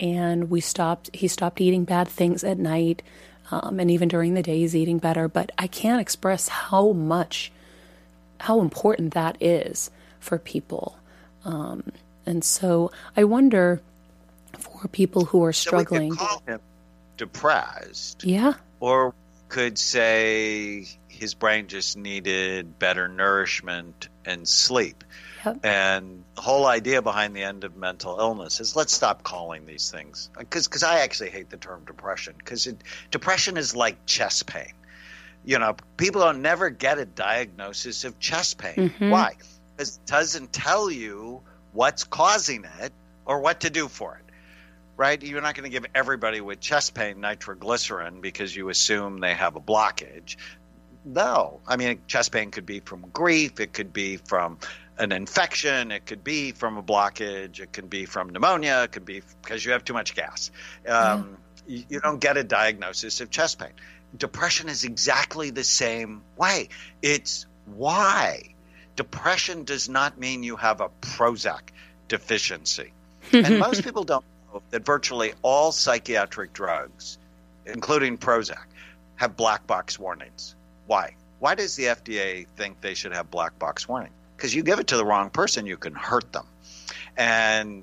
and we stopped he stopped eating bad things at night um, and even during the day he's eating better. But i can't express how much how important that is for people. Um, and so i wonder for people who are So struggling could call him depressed, yeah. Or could say his brain just needed better nourishment and sleep. Yep. And the whole idea behind the end of mental illness is let's stop calling these things because I actually hate the term depression because depression is like chest pain. You know, people don't never get a diagnosis of chest pain. Mhm. Why? Because it doesn't tell you what's causing it or what to do for it. Right? You're not going to give everybody with chest pain nitroglycerin because you assume they have a blockage. No. I mean, chest pain could be from grief, it could be from an infection, it could be from a blockage, it could be from pneumonia, it could be because you have too much gas. Um, you, you don't get a diagnosis of chest pain. Depression is exactly the same way. It's why. Depression does not mean you have a Prozac deficiency. [LAUGHS] and most people don't know that virtually all psychiatric drugs, including Prozac, have black box warnings. Why? Why does the FDA think they should have black box warning? Because you give it to the wrong person, you can hurt them. And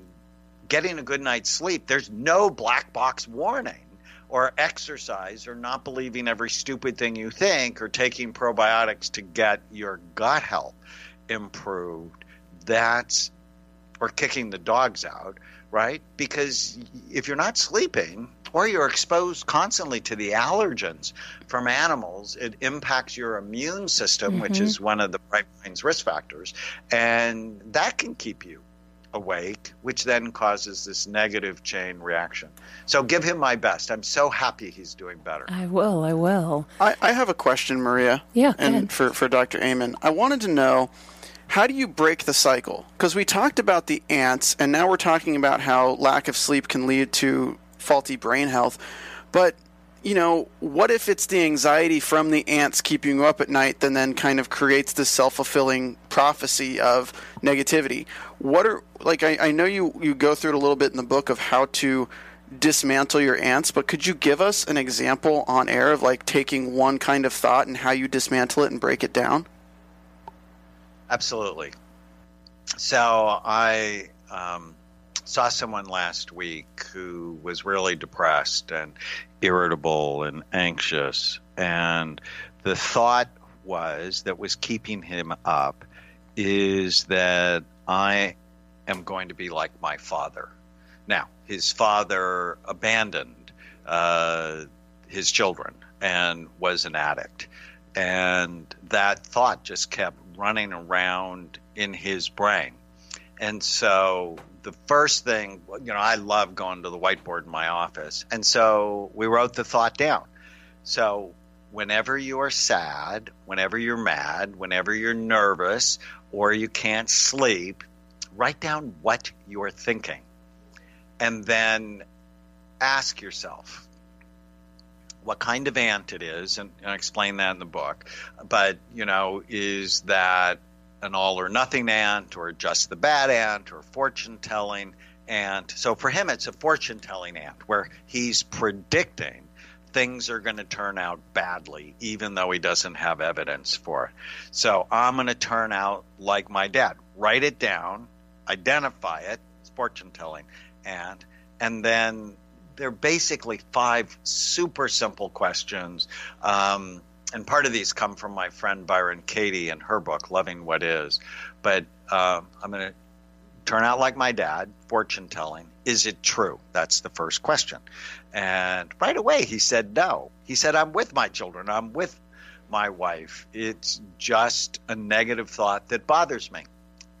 getting a good night's sleep, there's no black box warning. Or exercise, or not believing every stupid thing you think, or taking probiotics to get your gut health improved. That's, or kicking the dogs out, right? Because if you're not sleeping, or you're exposed constantly to the allergens from animals, it impacts your immune system, which is mm-hmm. one of the bright minds risk factors, and that can keep you awake, which then causes this negative chain reaction. So give him my best. I'm so happy he's doing better. I will. I will. I, I have a question, Maria. Yeah, And for, for Dr. Amen. I wanted to know how do you break the cycle? Because we talked about the ants, and now we're talking about how lack of sleep can lead to faulty brain health. But, you know, what if it's the anxiety from the ants keeping you up at night that then kind of creates this self fulfilling prophecy of negativity? What are, like, I, I know you, you go through it a little bit in the book of how to dismantle your ants, but could you give us an example on air of like taking one kind of thought and how you dismantle it and break it down? Absolutely. So I um, saw someone last week who was really depressed and irritable and anxious, and the thought was that was keeping him up is that I am going to be like my father. Now, his father abandoned uh, his children and was an addict. And that thought just kept running around in his brain. And so the first thing, you know, I love going to the whiteboard in my office. And so we wrote the thought down. So whenever you are sad, whenever you're mad, whenever you're nervous, or you can't sleep, write down what you're thinking. And then ask yourself what kind of ant it is, and, and I explain that in the book. But, you know, is that an all or nothing ant, or just the bad ant, or fortune telling ant? So for him, it's a fortune telling ant where he's predicting things are going to turn out badly, even though he doesn't have evidence for it. So I'm going to turn out like my dad. Write it down, identify it, it's fortune telling, and and then they're basically five super simple questions. Um, and part of these come from my friend Byron Katie and her book, Loving What Is. But uh, I'm going to turn out like my dad, fortune telling. Is it true? That's the first question. And right away he said no. He said, I'm with my children, I'm with my wife. It's just a negative thought that bothers me.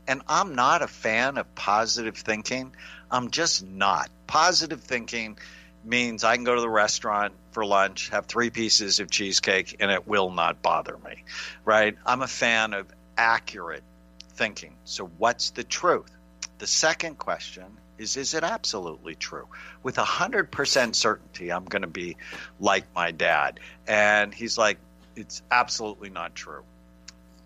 And I'm not a fan of positive thinking. I'm just not. Positive thinking means I can go to the restaurant for lunch, have three pieces of cheesecake, and it will not bother me, right? I'm a fan of accurate thinking. So, what's the truth? The second question is Is it absolutely true? With 100% certainty, I'm going to be like my dad. And he's like, It's absolutely not true.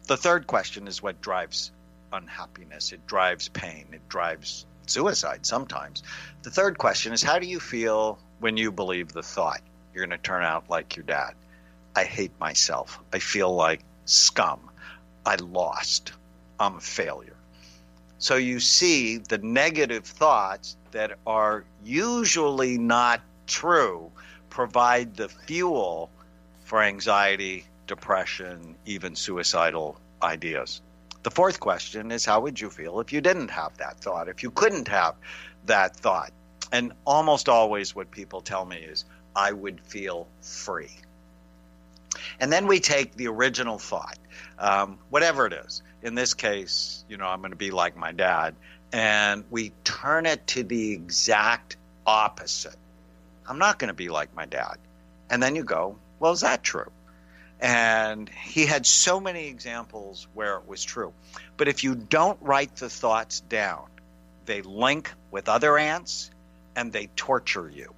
The third question is what drives unhappiness, it drives pain, it drives suicide sometimes. The third question is How do you feel when you believe the thought you're going to turn out like your dad? I hate myself. I feel like scum. I lost. I'm a failure. So you see the negative thoughts that are usually not true provide the fuel for anxiety, depression, even suicidal ideas. The fourth question is how would you feel if you didn't have that thought, if you couldn't have that thought? And almost always what people tell me is, I would feel free. And then we take the original thought, um, whatever it is. In this case, you know, I'm going to be like my dad, and we turn it to the exact opposite. I'm not going to be like my dad. And then you go, well, is that true? And he had so many examples where it was true. But if you don't write the thoughts down, they link with other ants and they torture you.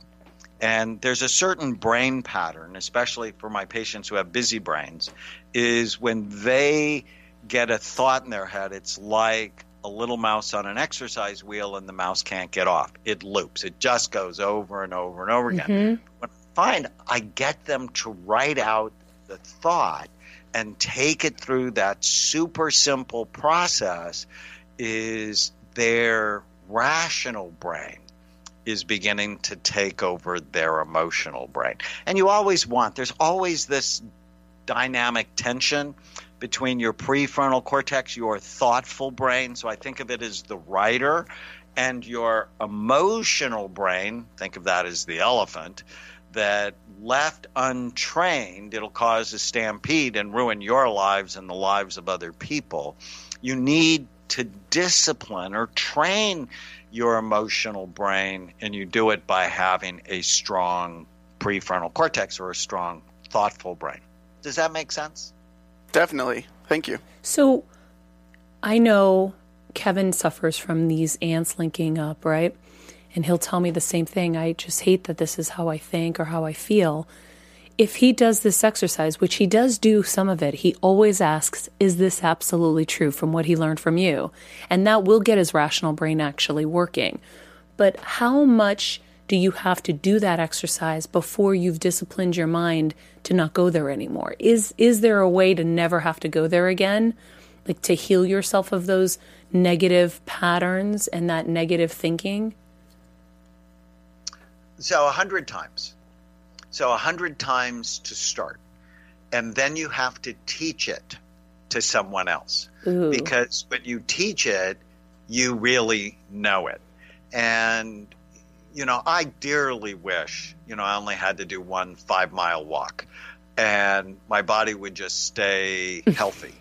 And there's a certain brain pattern, especially for my patients who have busy brains, is when they get a thought in their head, it's like a little mouse on an exercise wheel and the mouse can't get off. It loops. It just goes over and over and over again. Mm-hmm. When I find I get them to write out the thought and take it through that super simple process is their rational brain is beginning to take over their emotional brain. And you always want, there's always this dynamic tension between your prefrontal cortex, your thoughtful brain. So I think of it as the writer, and your emotional brain, think of that as the elephant, that left untrained, it'll cause a stampede and ruin your lives and the lives of other people. You need to discipline or train your emotional brain, and you do it by having a strong prefrontal cortex or a strong thoughtful brain. Does that make sense? Definitely. Thank you. So I know Kevin suffers from these ants linking up, right? And he'll tell me the same thing. I just hate that this is how I think or how I feel. If he does this exercise, which he does do some of it, he always asks, Is this absolutely true from what he learned from you? And that will get his rational brain actually working. But how much do you have to do that exercise before you've disciplined your mind to not go there anymore? Is is there a way to never have to go there again? Like to heal yourself of those negative patterns and that negative thinking? So a hundred times. So a hundred times to start. And then you have to teach it to someone else. Ooh. Because when you teach it, you really know it. And you know, I dearly wish, you know, I only had to do one five mile walk and my body would just stay [LAUGHS] healthy.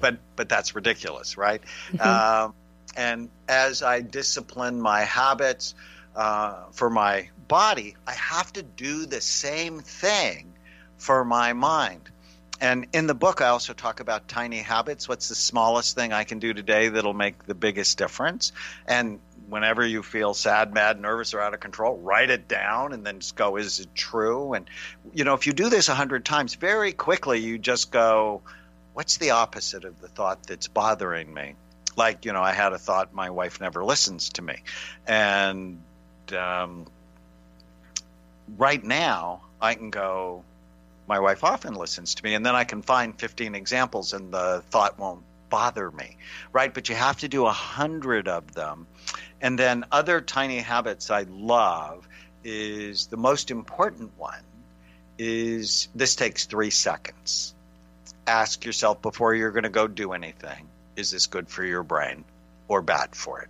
but but that's ridiculous, right? Um, and as I discipline my habits uh, for my body, I have to do the same thing for my mind. And in the book, I also talk about tiny habits. What's the smallest thing I can do today that'll make the biggest difference? And whenever you feel sad, mad, nervous, or out of control, write it down and then just go, is it true? And, you know, if you do this a hundred times, very quickly you just go, what's the opposite of the thought that's bothering me? Like, you know, I had a thought, my wife never listens to me. And um, right now, I can go, my wife often listens to me, and then I can find 15 examples and the thought won't bother me, right? But you have to do a hundred of them. And then other tiny habits I love is the most important one is this takes three seconds. Ask yourself before you're going to go do anything, is this good for your brain or bad for it?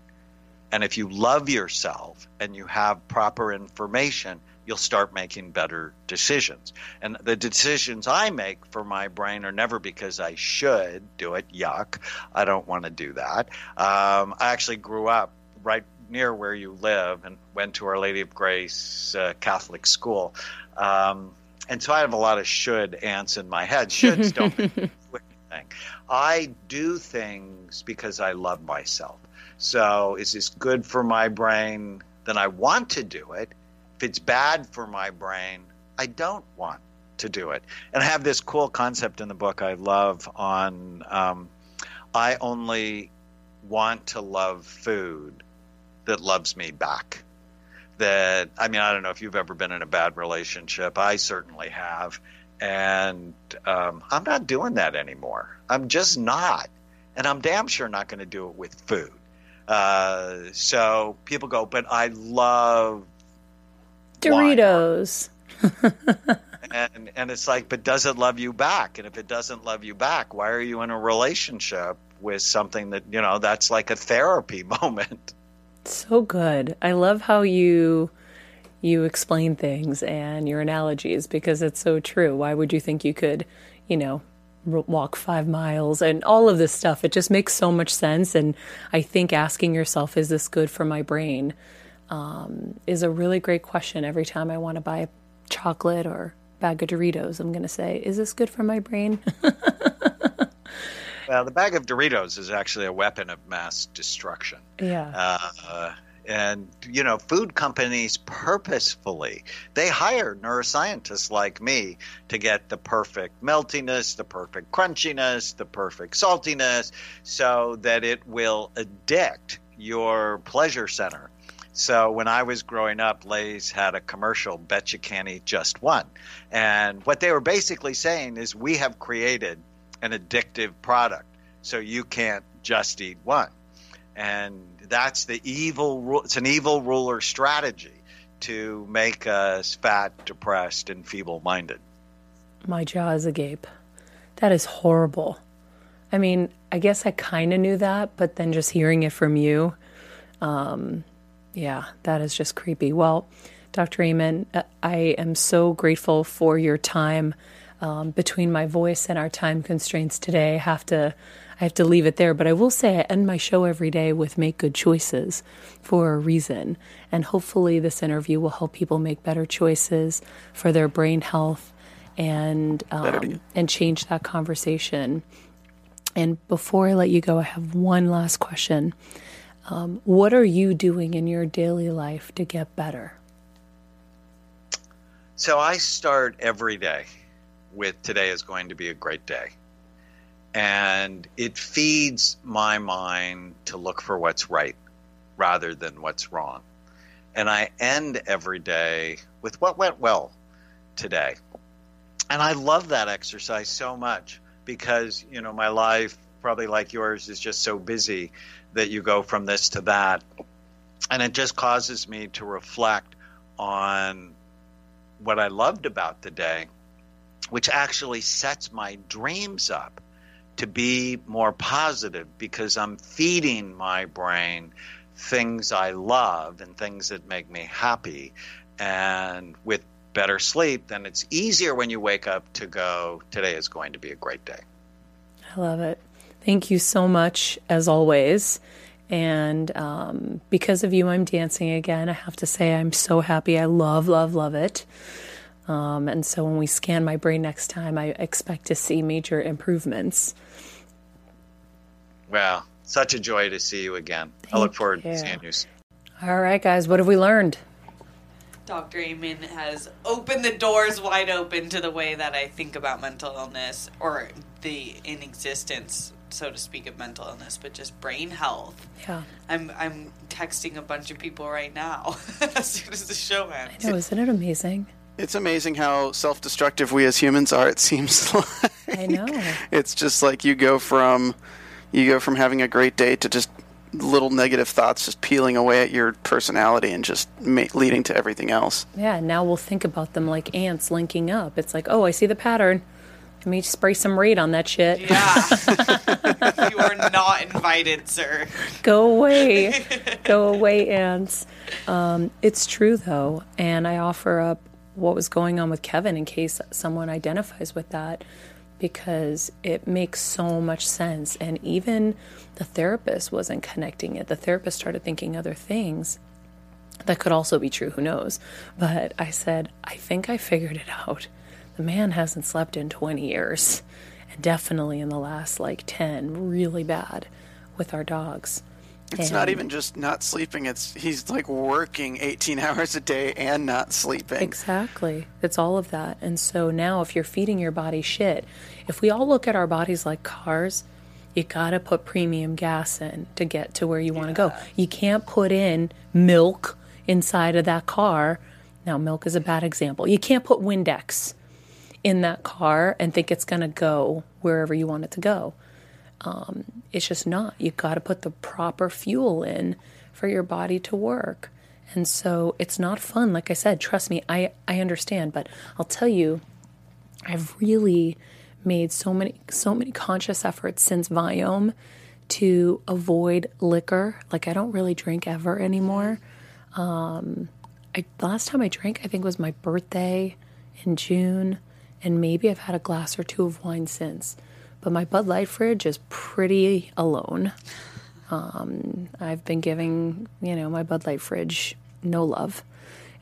And if you love yourself and you have proper information, you'll start making better decisions. And the decisions I make for my brain are never because I should do it. Yuck. I don't want to do that. Um, I actually grew up right near where you live and went to Our Lady of Grace uh, Catholic school. Um, and so I have a lot of should ants in my head. Shoulds [LAUGHS] don't do anything. I do things because I love myself. So is this good for my brain? Then I want to do it. It's bad for my brain, I don't want to do it. And I have this cool concept in the book I love on um, I only want to love food that loves me back. That, I mean, I don't know if you've ever been in a bad relationship. I certainly have. And um, I'm not doing that anymore. I'm just not. And I'm damn sure not going to do it with food. Uh, so people go, but I love Doritos. and and it's like, but does it love you back? And if it doesn't love you back, why are you in a relationship with something that you know that's like a therapy [LAUGHS] moment? So good. I love how you you explain things and your analogies because it's so true. Why would you think you could, you know, walk five miles and all of this stuff? It just makes so much sense. And I think asking yourself, is this good for my brain? Um, is a really great question every time I want to buy chocolate or bag of Doritos. I'm going to say, is this good for my brain? [LAUGHS] well, the bag of Doritos is actually a weapon of mass destruction. Yeah. Uh, and you know food companies purposefully they hire neuroscientists like me to get the perfect meltiness the perfect crunchiness the perfect saltiness so that it will addict your pleasure center so when I was growing up, Lay's had a commercial, Bet You Can't Eat Just One. And what they were basically saying is we have created an addictive product, so you can't just eat one. And that's the evil, it's an evil ruler strategy to make us fat, depressed, and feeble minded. My jaw is agape. That is horrible. I mean, I guess I kind of knew that, but then just hearing it from you, um, yeah, that is just creepy. Well, Dr. Amen, I am so grateful for your time. um, between my voice and our time constraints today, I have to I have to leave it there. But I will say I end my show every day with make good choices for a reason, and hopefully this interview will help people make better choices for their brain health and um, and change that conversation. And before I let you go, I have one last question. Um, what are you doing in your daily life to get better? So I start every day with today is going to be a great day. And it feeds my mind to look for what's right rather than what's wrong. And I end every day with what went well today. And I love that exercise so much because, you know, my life, probably like yours, is just so busy that you go from this to that. And it just causes me to reflect on what I loved about the day, which actually sets my dreams up to be more positive because I'm feeding my brain things I love and things that make me happy. And with better sleep, then it's easier when you wake up to go, today is going to be a great day. I love it. Thank you so much, as always. And um, because of you, I'm dancing again. I have to say, I'm so happy. I love, love, love it. Um, and so when we scan my brain next time, I expect to see major improvements. Well, such a joy to see you again. Thank I look forward you. to seeing you. All right, guys, what have we learned? Dr. Amen has opened the doors wide open to the way that I think about mental illness or the inexistence, so to speak, of mental illness, but just brain health. Yeah. I'm I'm texting a bunch of people right now [LAUGHS] as soon as the show ends. I know, isn't it amazing? It's amazing how self-destructive we as humans are. It seems [LAUGHS] like I know. It's just like you go from you go from having a great day to just little negative thoughts just peeling away at your personality and just ma- leading to everything else. Yeah, now we'll think about them like ants linking up. It's like, oh, I see the pattern. Let me spray some Raid on that shit. Yeah. [LAUGHS] you are not invited, sir. Go away. [LAUGHS] Go away, ants. Um, it's true, though. And I offer up what was going on with Kevin in case someone identifies with that because it makes so much sense. And even the therapist wasn't connecting it. The therapist started thinking other things. That could also be true, who knows? But I said, I think I figured it out. The man hasn't slept in 20 years, and definitely in the last like 10, really bad with our dogs. It's and not even just not sleeping. It's he's like working 18 [LAUGHS] hours a day and not sleeping. Exactly. It's all of that. And so now if you're feeding your body shit, if we all look at our bodies like cars, you got to put premium gas in to get to where you want to go. You can't put in milk inside of that car. Now milk is a bad example. You can't put Windex in that car and think it's going to go wherever you want it to go. Um, it's just not. You've got to put the proper fuel in for your body to work. And so it's not fun. Like I said, trust me, I, I understand. But I'll tell you, I've really made so many so many conscious efforts since Viome to avoid liquor. Like I don't really drink ever anymore. Um, I last time I drank I think was my birthday in June, and maybe I've had a glass or two of wine since but my Bud Light fridge is pretty alone. Um, I've been giving, you know, my Bud Light fridge no love.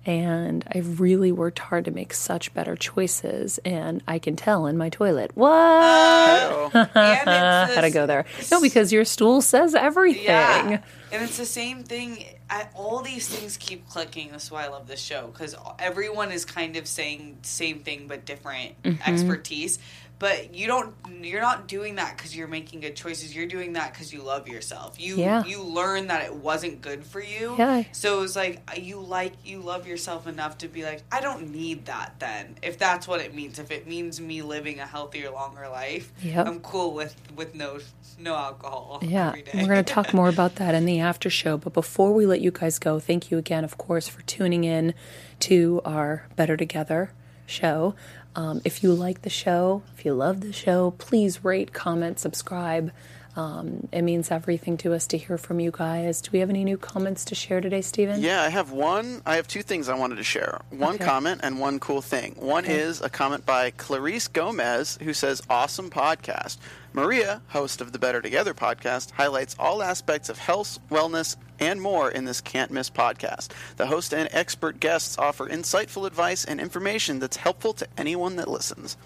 And I've really worked hard to make such better choices. And I can tell in my toilet. What? [LAUGHS] How to go there. No, because your stool says everything. Yeah. And it's the same thing. I, all these things keep clicking. That's why I love this show because everyone is kind of saying same thing but different mm-hmm. expertise but you don't you're not doing that because you're making good choices. You're doing that because you love yourself. You yeah. you learn that it wasn't good for you. Yeah. so it was like uh, you like you love yourself enough to be like i don't need that then if that's what it means. If it means me living a healthier longer life yep. i'm cool with with no no alcohol yeah. we're going to talk more [LAUGHS] about that in the after show but before we let you guys go thank you again of course for tuning in to our better together show um, if you like the show, if you love the show, please rate, comment, subscribe. Um, it means everything to us to hear from you guys. Do we have any new comments to share today, Stephen? Yeah, I have one. I have two things I wanted to share. One Okay. comment and one cool thing. One is a comment by Clarice Gomez who says, "Awesome podcast." Maria, host of the Better Together podcast, highlights all aspects of health, wellness, and more in this can't miss podcast. The host and expert guests offer insightful advice and information that's helpful to anyone that listens.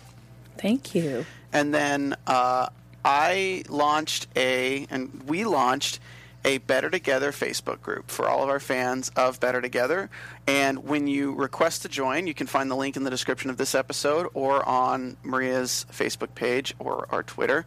Thank you. And then uh, I launched a, and we launched a Better Together Facebook group for all of our fans of Better Together. And when you request to join, you can find the link in the description of this episode or on Maria's Facebook page or our Twitter.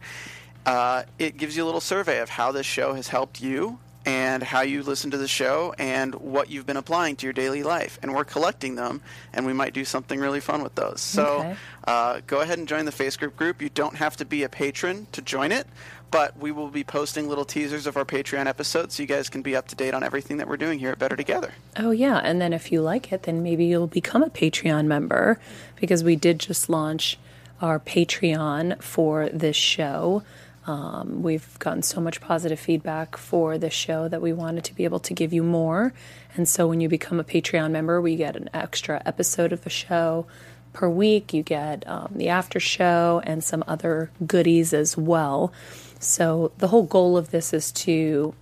Uh, it gives you a little survey of how this show has helped you and how you listen to the show and what you've been applying to your daily life. And we're collecting them, and we might do something really fun with those. So Okay. uh, go ahead and join the Facebook group. You don't have to be a patron to join it, but we will be posting little teasers of our Patreon episodes so you guys can be up to date on everything that we're doing here at Better Together. Oh, yeah. And then if you like it, then maybe you'll become a Patreon member because we did just launch our Patreon for this show. Um, we've gotten so much positive feedback for this show that we wanted to be able to give you more. And so when you become a Patreon member, we get an extra episode of the show per week. You get um, the after show and some other goodies as well. So the whole goal of this is to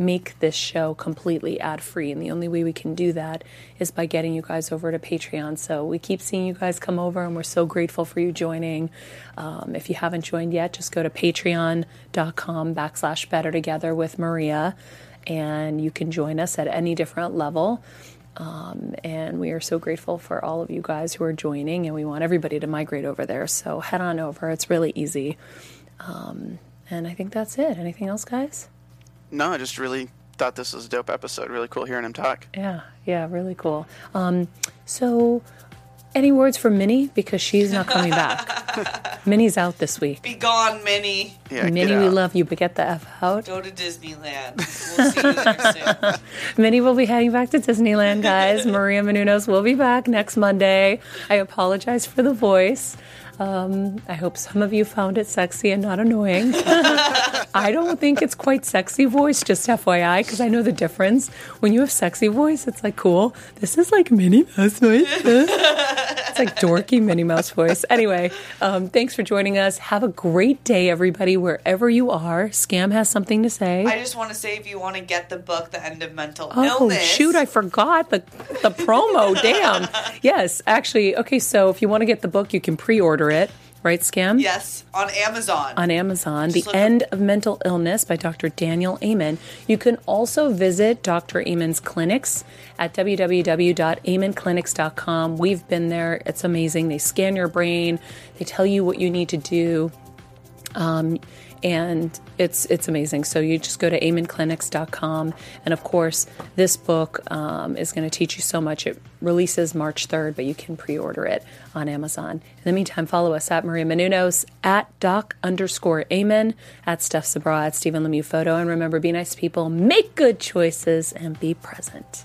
make this show completely ad free. And the only way we can do that is by getting you guys over to Patreon. So we keep seeing you guys come over, and we're so grateful for you joining. Um, if you haven't joined yet, just go to patreon.com backslash better together with Maria, and you can join us at any different level. Um, and we are so grateful for all of you guys who are joining, and we want everybody to migrate over there. So head on over, it's really easy. Um, and I think that's it. Anything else, guys? No, I just really thought this was a dope episode. Really cool hearing him talk. Yeah, yeah, really cool. Um, so, any words for Minnie because she's not coming back. [LAUGHS] Minnie's out this week. Be gone, Minnie. Yeah, Minnie, we love you, but get the f out. Go to Disneyland. We'll see you there soon. [LAUGHS] Minnie will be heading back to Disneyland, guys. [LAUGHS] Maria Menounos will be back next Monday. I apologize for the voice. Um, I hope some of you found it sexy and not annoying. [LAUGHS] I don't think it's quite sexy voice, just FYI, because I know the difference. When you have sexy voice, it's like cool. This is like Minnie Mouse voice. it's like dorky Minnie Mouse voice. Anyway, um, thanks for joining us. Have a great day, everybody, wherever you are. Scam has something to say. I just want to say if you want to get the book, The End of Mental Oh Illness. shoot! I forgot the the promo. Damn. [LAUGHS] Yes, actually. Okay, so if you want to get the book, you can pre-order it. Right, Scam? Yes, on Amazon. On Amazon, Just The look up- End of Mental Illness by Dr. Daniel Amen. You can also visit Dr. Amen's clinics at www.amenclinics.com. We've been there. It's amazing. They scan your brain. They tell you what you need to do um, and it's it's amazing. So you just go to amenclinics.com, and of course, this book um, is going to teach you so much. It releases March 3rd, but you can pre-order it on Amazon. In the meantime, follow us at Maria Menounos, at doc underscore amen, at Steph Sabra, at Stephen Lemieux Photo, and remember, be nice to people, make good choices, and be present.